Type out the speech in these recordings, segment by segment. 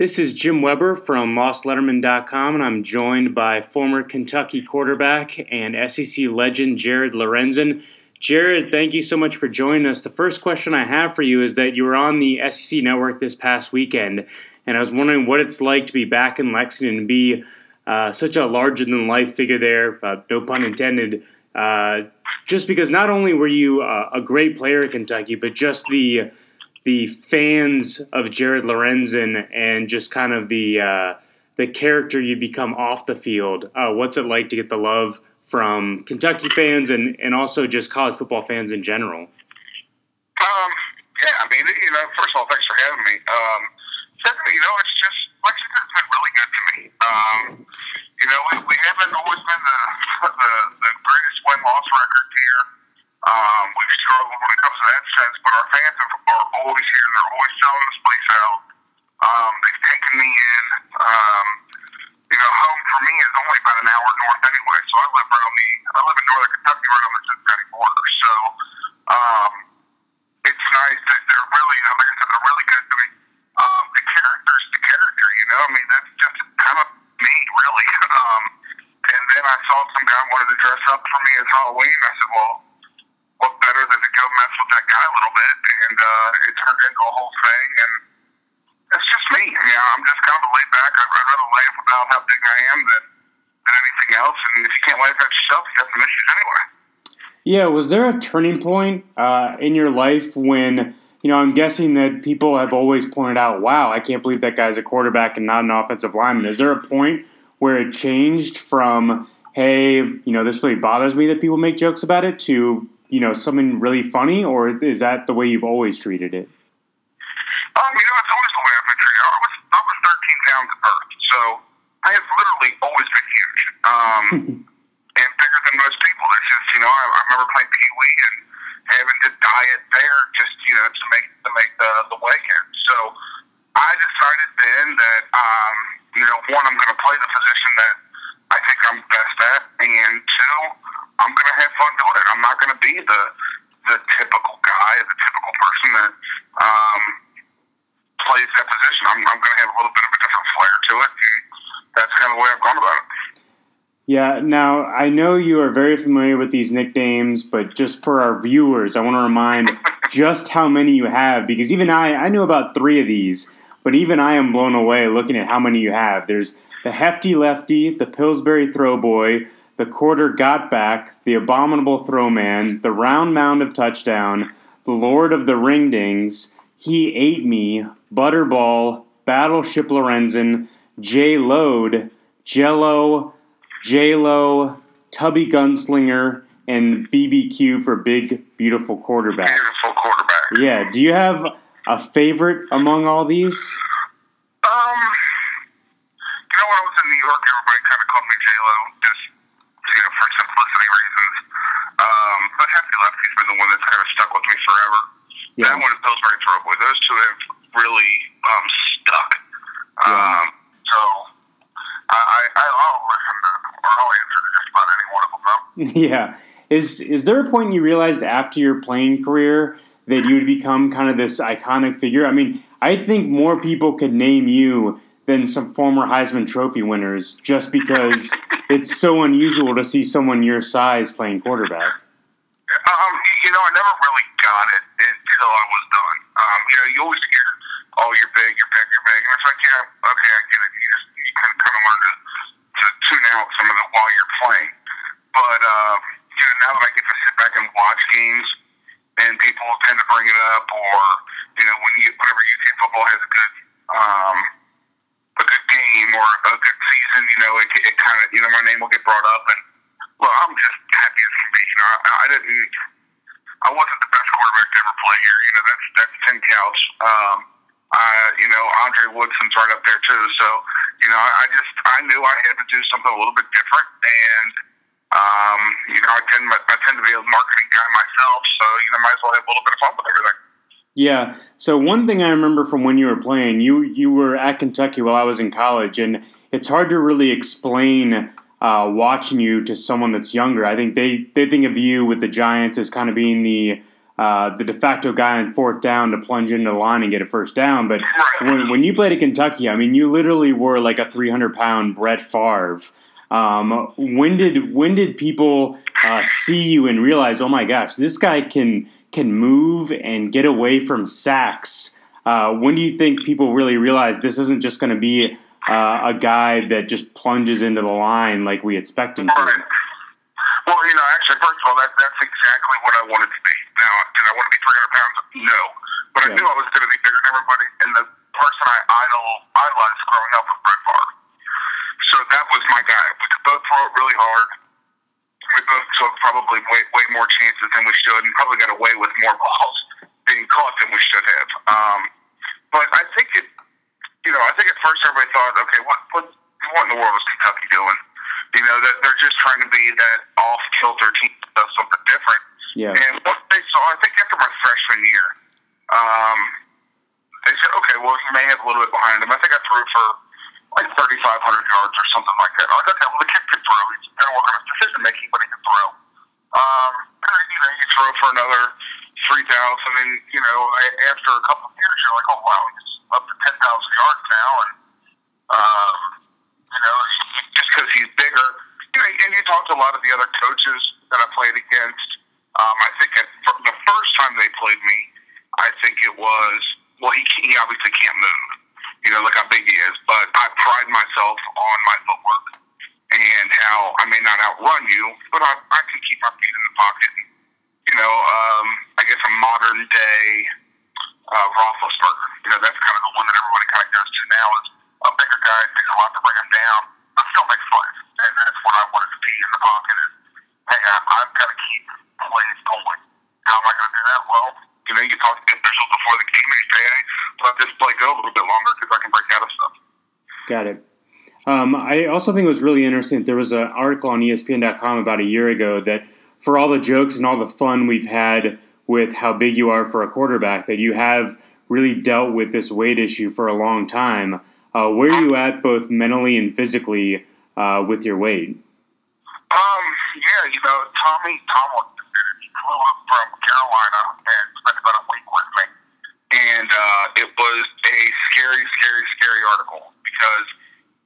This is Jim Weber from LostLetterman.com, and I'm joined by former Kentucky quarterback and SEC legend Jared Lorenzen. Jared, thank you so much for joining us. The first question I have for you is that you were on the SEC network this past weekend, and I was wondering what it's like to be back in Lexington and be uh, such a larger than life figure there, uh, no pun intended. Uh, just because not only were you uh, a great player at Kentucky, but just the the fans of Jared Lorenzen and just kind of the uh, the character you become off the field. Uh, what's it like to get the love from Kentucky fans and, and also just college football fans in general? Um, yeah, I mean, you know, first of all, thanks for having me. Um, secondly, you know, it's just Lexington's been really good to me. Um, you know, we, we haven't always been the, the, the greatest win loss record here. Um, we've struggled when it comes to that sense, but our fans have, are always here. They're always selling this place out. Um, they've taken me in. Um, you know, home for me is only about an hour north anyway, so I live around the I live in northern Kentucky, right on the Cincinnati border. So um, it's nice that they're really, you know, like I said, they're really good to me. Um, the character's the character, you know. I mean, that's just kind of me, really. Um, and then I saw some guy wanted to dress up for me as Halloween. I said, well a whole thing. And it's just me. You know, I'm just kind of laid back. I'd, I'd rather laugh about how big I am than than anything else. And if you can't laugh at yourself, you got some issues anyway. Yeah, was there a turning point uh, in your life when? You know, I'm guessing that people have always pointed out, wow, I can't believe that guy's a quarterback and not an offensive lineman. Is there a point where it changed from, hey, you know, this really bothers me that people make jokes about it to, you know, something really funny, or is that the way you've always treated it? Um, you know, it's always the way I've been treated. I was, I was 13 pounds at birth, so I have literally always been huge. Um, and bigger than most people. It's just, you know, I, I remember playing Pee Wee and having to diet there just, you know, to make, to make the, the weigh-in. So I decided then that, um, you know, one, I'm going to play the position that I think I'm best at, and two, I'm going to have fun doing it. I'm not going to be the the typical guy, the typical person that um, plays that position. I'm, I'm going to have a little bit of a different flair to it, and that's kind of the way I've gone about it. Yeah, now I know you are very familiar with these nicknames, but just for our viewers, I want to remind just how many you have because even I, I knew about three of these, but even I am blown away looking at how many you have. There's the Hefty Lefty, the Pillsbury Throwboy, the Quarter Got Back, the Abominable Throwman, the Round Mound of Touchdown, the Lord of the Ringdings, He Ate Me, Butterball, Battleship Lorenzen, J Load, Jello, J Lo, Tubby Gunslinger, and BBQ for Big Beautiful Quarterback. Beautiful quarterback. Yeah, do you have a favorite among all these? Um, you know, when I was in New York, everybody kind of called me J Lo, just you know for simplicity reasons. Um, but Hefty Lefty's been the one that's kind of stuck with me forever. Yeah. That one and Pillsbury Throwboy. Those two have really um, stuck. Yeah. Um, so I, I, I'll listen to, or I'll answer to just about any one of them. Though. yeah. Is is there a point you realized after your playing career that you would become kind of this iconic figure? I mean, I think more people could name you than some former Heisman Trophy winners just because it's so unusual to see someone your size playing quarterback. Um, you know, I never really got it until I was done. Um, you know, you always hear, "Oh, you're big, you're big, you're big," and it's like, yeah, okay, I get it. You just you kind of kind of learn to, to tune out some of it while you're playing. But uh, you know, now that I get to sit back and watch games, and people tend to bring it up, or you know, when you whenever UT football has a good um, a good game or a good season, you know, it, it kind of you know my name will get brought up, and well, I'm just happy as can be. You know, I, I didn't. I wasn't the best quarterback to ever play here. You know, that's that's Tim Couch. Um, uh, you know, Andre Woodson's right up there too. So, you know, I, I just I knew I had to do something a little bit different, and um, you know, I tend I tend to be a marketing guy myself, so you know, might as well have a little bit of fun with everything. Yeah. So one thing I remember from when you were playing, you you were at Kentucky while I was in college, and it's hard to really explain uh, watching you to someone that's younger. I think they they think of you with the Giants as kind of being the uh, the de facto guy on fourth down to plunge into the line and get a first down. But when, when you played at Kentucky, I mean, you literally were like a 300 pound Brett Favre. Um, when did when did people uh, see you and realize, oh my gosh, this guy can can move and get away from sacks? Uh, when do you think people really realize this isn't just going to be uh, a guy that just plunges into the line like we expect him to? Well, you know, actually, first of all, that, that's exactly what I wanted to be. Now, did I want to be 300 pounds? No. But yeah. I knew I was going to be bigger than everybody. And the person I idol, idolized growing up was Brett Favre. So that was my guy. We could both throw it really hard. We both took probably way, way more chances than we should and probably got away with more balls being caught than we should have. Um, but I think it, you know, I think at first everybody thought, okay, what, what, what in the world is Kentucky doing? You know, that they're just trying to be that off kilter team that does something different. Yeah. And what they saw, I think after my freshman year, um, they said, okay, well, he may have a little bit behind him. I think I threw for like 3,500 yards or something like that. I was like, okay, well, the kid can throw. He's to work on his decision making, but he can throw. Um, and, you know, you throw for another 3,000, and, you know, after a couple of years, you're like, oh, wow, he's up to 10,000 yards now. And, um, you know, just because he's bigger. You know, and you talk to a lot of the other coaches that I played against. Um, I think at, first time they played me, I think it was well, he he obviously can't move. You know, look how big he is. But I pride myself on my footwork and how I may not outrun you, but I, I can keep my feet in the pocket. You know, um, I guess a modern day uh, Roethlisberger. You know, that's kind of the one that everybody kind of goes to now is a bigger guy takes a lot to bring him down, but still makes plays. And that's what I wanted to be in the pocket is, hey, I, I've got to keep plays going. How am I going to do that? Well, you know, you talk to the officials before the game and you say, hey, let go a little bit longer because I can break out of stuff. Got it. Um, I also think it was really interesting. There was an article on ESPN.com about a year ago that for all the jokes and all the fun we've had with how big you are for a quarterback, that you have really dealt with this weight issue for a long time. Uh, where are you at, both mentally and physically, uh, with your weight? Um, yeah, you know, Tommy Tomlinson flew up from Carolina and spent about a week with me, and uh, it was a scary, scary, scary article because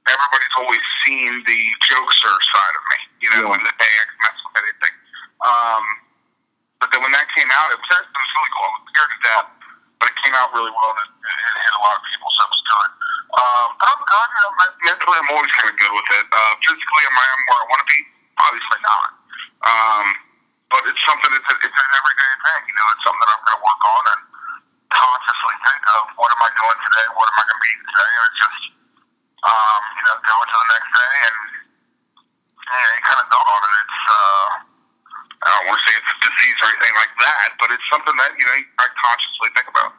everybody's always seen the jokester side of me, you know, yeah. and the hey, I can mess with anything. Um, but then when that came out, it was, it was really cool. I was scared to death, but it came out really well and it, it hit a lot of people, so it was good. Um, I'm good. You know, mentally, I'm always kind of good with it. Uh, physically, am I where I want to be? Obviously not. Um, but it's something that's a, it's an everyday thing. You know, it's something that I'm going to work on and consciously think of what am I doing today? What am I going to be today? And it's just, um, you know, going to the next day and you, know, you kind of build on it. It's, uh, I don't want to say it's a disease or anything like that, but it's something that, you know, I consciously think about.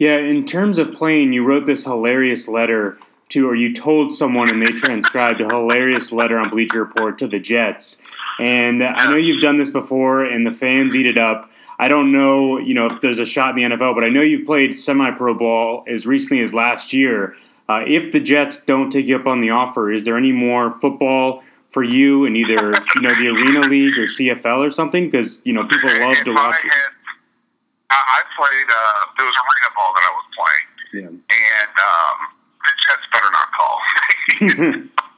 Yeah, in terms of playing, you wrote this hilarious letter to, or you told someone and they transcribed a hilarious letter on Bleacher Report to the Jets. And I know you've done this before, and the fans eat it up. I don't know, you know, if there's a shot in the NFL, but I know you've played semi-pro ball as recently as last year. Uh, if the Jets don't take you up on the offer, is there any more football for you in either you know the Arena League or CFL or something? Because you know people love to watch. I, had, I played. Uh, there was arena ball that I was playing, yeah. and um, the Jets better not call.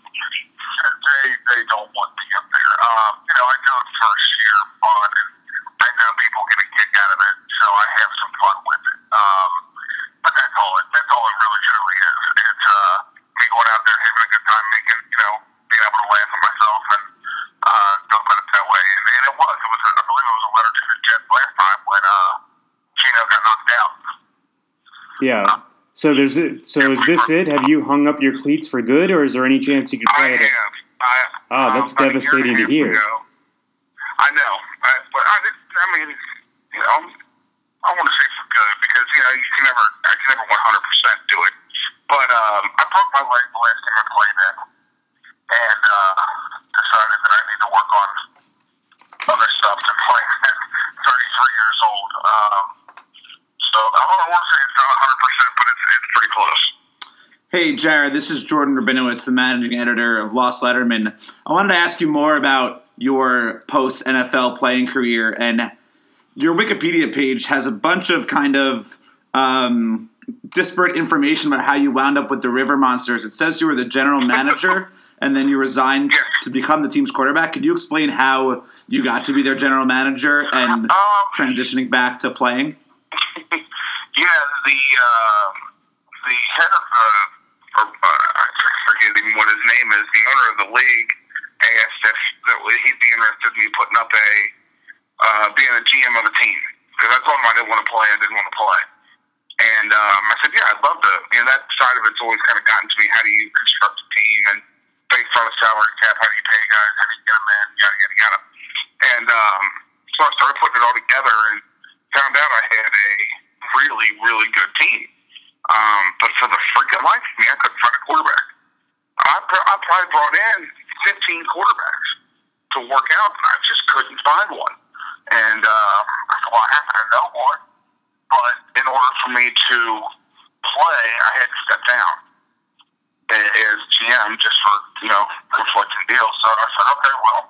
they they don't want me up there. Um, you know, I do it for sheer fun, and I know people get a kick out of it, so I have some fun with it. Um, but that's all it. That's all it really truly is. It's uh, me going out there having a good time, making you know, being able to laugh at myself and uh, go about it that way. And, and it was. It was. A, I believe it was a letter to the Jets last time when uh, Geno got knocked out. Yeah. Uh, so there's so is this it? Have you hung up your cleats for good, or is there any chance you could play I it? Have. I, oh, that's um, devastating to hear. Ago, I know, I, but I, I mean, you know, I want to say for good because you know you can never, I can never 100 percent do it. But um, I broke my leg the last time I played it, and uh, decided that I need to work on other stuff than playing at 33 years old. Um, so I don't want to say it's not 100 percent, but it's it's pretty close. Hey, Jared, this is Jordan Rabinowitz, the managing editor of Lost Letterman. I wanted to ask you more about your post NFL playing career and your Wikipedia page has a bunch of kind of um, disparate information about how you wound up with the River Monsters. It says you were the general manager and then you resigned to become the team's quarterback. Could you explain how you got to be their general manager and Um, transitioning back to playing? Yeah, the uh, the head of the, uh, I forget even what his name is, the owner of the league, asked if that he'd be interested in me putting up a uh, being a GM of a team. Because I told him I didn't want to play, I didn't want to play, and um, I said, yeah, I'd love to. You know, that side of it's always kind of gotten to me. How do you construct a team? And based on a salary cap, how do you pay guys, how do you get them in, yada yada yada, and um, so I started putting it all together and found out I had a really, really good team. Um, but for the freaking life of me, I couldn't find a quarterback. I, I probably brought in 15 quarterbacks to work out, and I just couldn't find one. And uh, I thought, well, I happen to know one, but in order for me to play, I had to step down as GM just for, you know, conflicting deals. So I said, okay, well,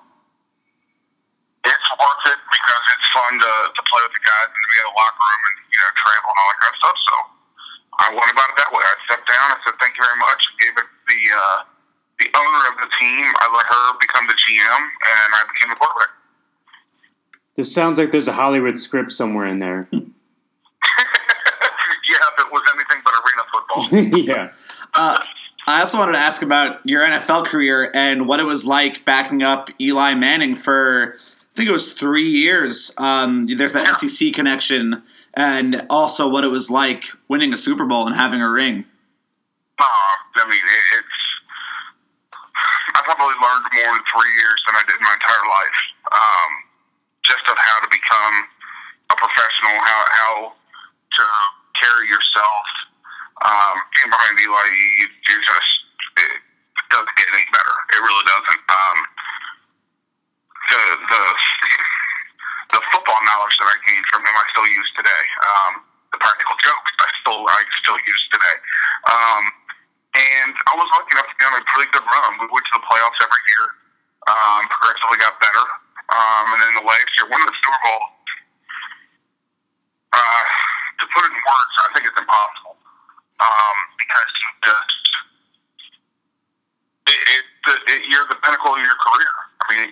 it's worth it because it's fun to, to play with the guys and to be in the locker room and you know travel and all that kind of stuff. So I went about it that way. I stepped down. I said thank you very much. Gave it the uh, the owner of the team. I let her become the GM, and I became the quarterback. This sounds like there's a Hollywood script somewhere in there. yeah, if it was anything but arena football. yeah. Uh, I also wanted to ask about your NFL career and what it was like backing up Eli Manning for, I think it was three years. Um, there's that SEC connection, and also what it was like winning a Super Bowl and having a ring. Uh, I mean, it's. I probably learned more in three years than I did my entire life. Um, just of how to become a professional, how how to carry yourself. Um, being behind Eli, you, you just it doesn't get any better. It really doesn't. Um, the the the football knowledge that I gained from him, I still use today. Um, the practical jokes, I still I still use today. Um, and I was lucky enough to be on a pretty good run. We went to the playoffs every year. Um, progressively got better. Um, and then the last year, winning the Super Bowl. Uh, to put it in words, I think it's impossible. Um, because you just it, it, it, you're the pinnacle of your career. I mean,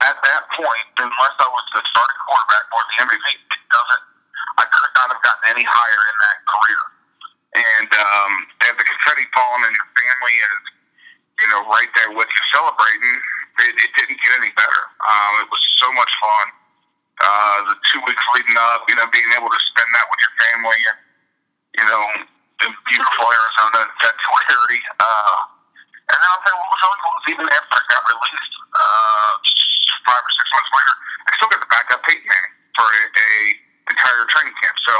at that point, unless I was the starting quarterback or the MVP, it doesn't. I could not have gotten any higher in that career. And um, to have the confetti falling and your family is, you know, right there with you celebrating, it, it didn't get any better. Um, it was so much fun. Uh, the two weeks leading up, you know, being able to spend that with your family and, you know, in beautiful Arizona in February. Uh, and then I'll tell you what was even after I got released, uh, five or six months later, I still got to back up Peyton Manning for a, a entire training camp. So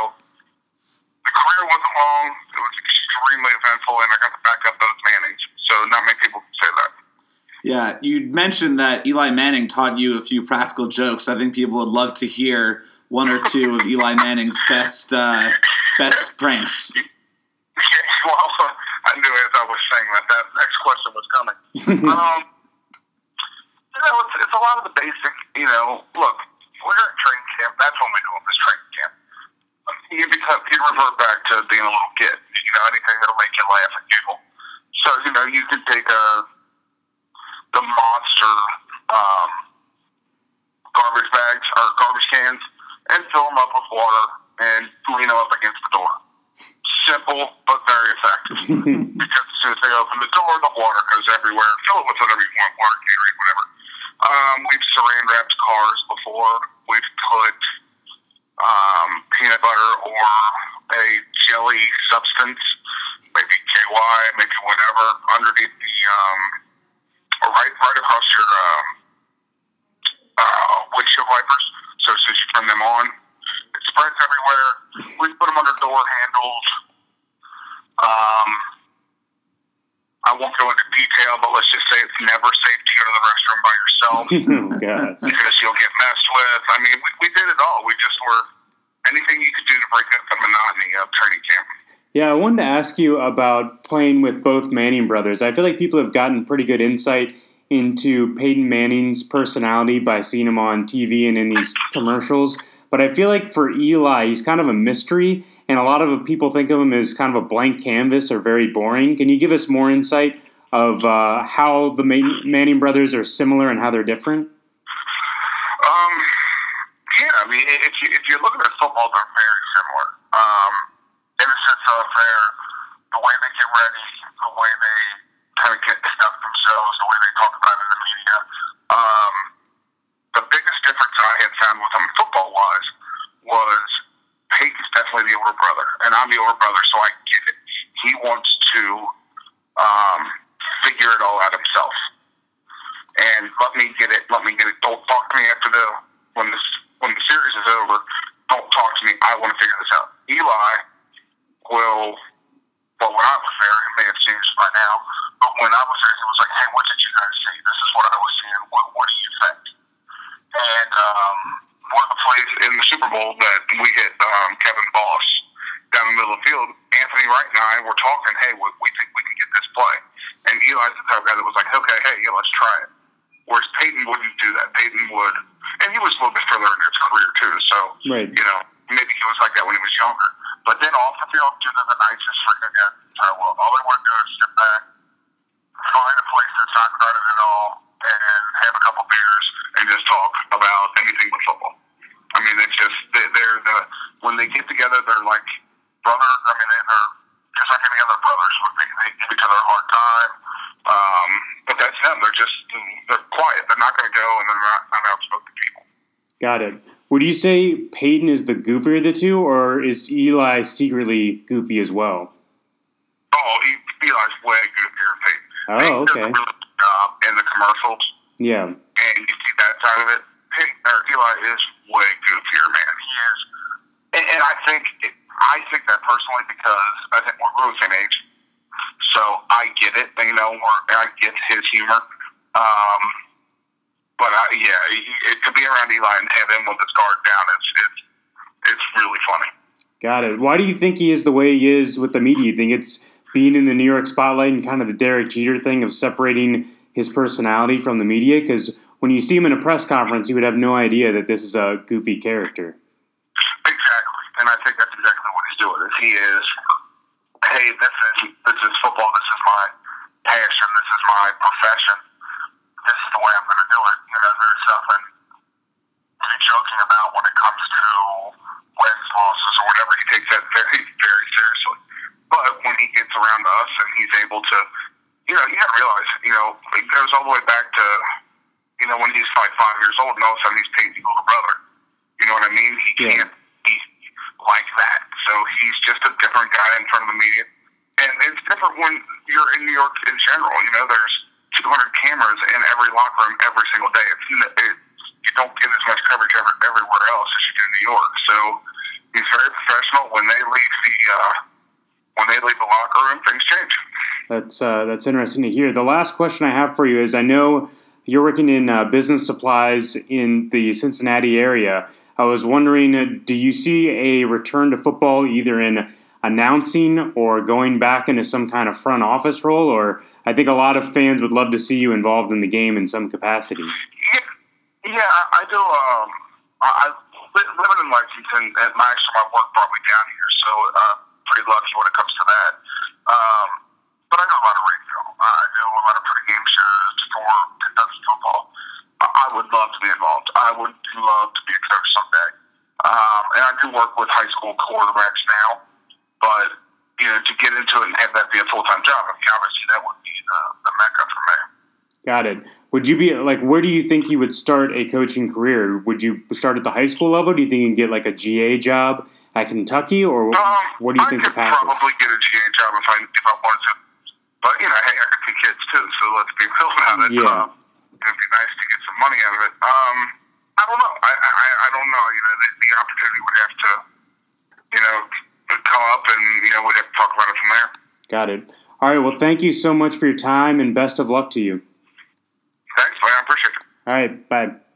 the career wasn't long. It was extremely eventful, and I got to back up those Mannings. So not many people can say that. Yeah, you mentioned that Eli Manning taught you a few practical jokes. I think people would love to hear one or two of Eli Manning's best uh, best pranks. well, I knew as I was saying that that next question was coming. um, you know, it's, it's a lot of the basic. You know, look, we're at training camp. That's when we go on this training camp. You become you revert back to being a little kid. You know, anything that'll make you laugh and giggle. So you know, you can take a the monster um, garbage bags or garbage cans and fill them up with water and lean them up against the door. Simple but very effective. because as soon as they open the door, the water goes everywhere. Fill it with whatever you want, water, Gatorade, whatever. Um, we've saran wrapped cars before. We've put um, peanut butter or a jelly substance, maybe KY, maybe whatever, underneath the um, right right across your um, uh, windshield wipers. So as soon as you turn them on, it spreads everywhere. We put them under door handles. Um, I won't go into detail, but let's just say it's never safe to go to the restroom by yourself oh because you'll get messed with. I mean, we, we did it all. We just were anything you could do to break up the monotony of training camp. Yeah, I wanted to ask you about playing with both Manning brothers. I feel like people have gotten pretty good insight into Peyton Manning's personality by seeing him on TV and in these commercials. But I feel like for Eli, he's kind of a mystery, and a lot of people think of him as kind of a blank canvas or very boring. Can you give us more insight of uh, how the Manning brothers are similar and how they're different? Um, yeah, I mean, if you, if you look at their football, they're very similar. Um, in the sense of their the way they get ready, the way they kind of get stuff themselves, the way they talk about it in the media. Um, the biggest difference I had found with them football wise was Peyton's definitely the older brother, and I'm the older brother, so I get it. He wants to um, figure it all out himself. And let me get it. Let me get it. Don't talk to me after the when this when the series is over. Don't talk to me. I want to figure this out. Eli will. Well, when I was there, it may have changed by now. But when I was there, he was like, "Hey, what did you guys see? This is what I was seeing. What What do you think?" And um, one of the plays in the Super Bowl that we hit um, Kevin Boss down the middle of the field, Anthony Wright and I were talking. Hey, we, we think we can get this play. And Eli's the type of guy that was like, okay, hey, yeah, let's try it. Whereas Peyton wouldn't do that. Peyton would, and he was a little bit further into his career too. So, right. you know, maybe he was like that when he was younger. But then off the field, do the nicest freaking guy. Well, all they want to do is sit back, find a place that's not crowded at all, and have a couple beers and just talk about anything but football. I mean, it's just they're the when they get together, they're like brothers. I mean, they're just like any other brothers. They, they give each other a hard time. Um, but that's them. They're quiet. They're not going to go, and they're not, not outspoken people. Got it. Would you say Peyton is the goofier of the two, or is Eli secretly goofy as well? Oh, Eli's way goofier than Peyton. Oh, Peyton okay. Does a really job in the commercials. Yeah. And you see that side of it. Peyton, or Eli is way goofier, man. He is, and, and I think I think that personally because I think we're, we're the same age. So I get it, you know, I get his humor. Um, but I, yeah, it, to be around Eli and have him with his guard down, it's it's it's really funny. Got it. Why do you think he is the way he is with the media? You think it's being in the New York spotlight and kind of the Derek Jeter thing of separating his personality from the media? Because when you see him in a press conference, you would have no idea that this is a goofy character. Exactly, and I think that's exactly what he's doing. Is he is hey, this is this is football. This is my passion. This is my profession. This is the way I'm going to do it. You know, there's nothing to be joking about when it comes to wins, losses, or whatever. He takes that very, very seriously. But when he gets around to us and he's able to, you know, you got to realize, you know, it goes all the way back to, you know, when he's like five years old and all of a sudden he's Peyton's older brother. You know what I mean? He Yeah. can't be like that. So he's just a different guy in front of the media. And it's different when you're in New York in general. You know, there's 200 cameras in every locker room every single day. It's, it's, you don't get as much coverage ever, everywhere else as you do in New York. So he's very professional. When they leave the uh, when they leave the locker room, things change. That's uh, that's interesting to hear. The last question I have for you is: I know you're working in uh, business supplies in the Cincinnati area. I was wondering, uh, do you see a return to football either in announcing or going back into some kind of front office role? Or I think a lot of fans would love to see you involved in the game in some capacity. Yeah, yeah, I I do. Um, I, I li- living in Lexington, and my actually my work brought me down here, so uh, pretty lucky when it comes to that. Um, but I do a lot of radio. I do a lot of pregame shows for Kentucky football. I I would love to be involved. I would love to be a coach someday. Um, and I do work with high school quarterbacks now, but you know, to get into it and have that be a full time job, I mean, obviously that would be the, the mecca for me. Got it. Would you be like, where do you think you would start a coaching career? Would you start at the high school level? Do you think you can get like a GA job at Kentucky, or Um, what do you I think the could path is? I'd probably get a GA job if I if I wanted to. But you know, hey, I got two kids too, so let's be real about it. Yeah. Um, it'd be nice to get some money out of it. Um, I don't know. I I, I don't know. You know, the, the opportunity would have to, you know, come up, and you know, we'd have to talk about it from there. Got it. All right. Well, thank you so much for your time, and best of luck to you. Thanks, man. I appreciate it. All right. Bye.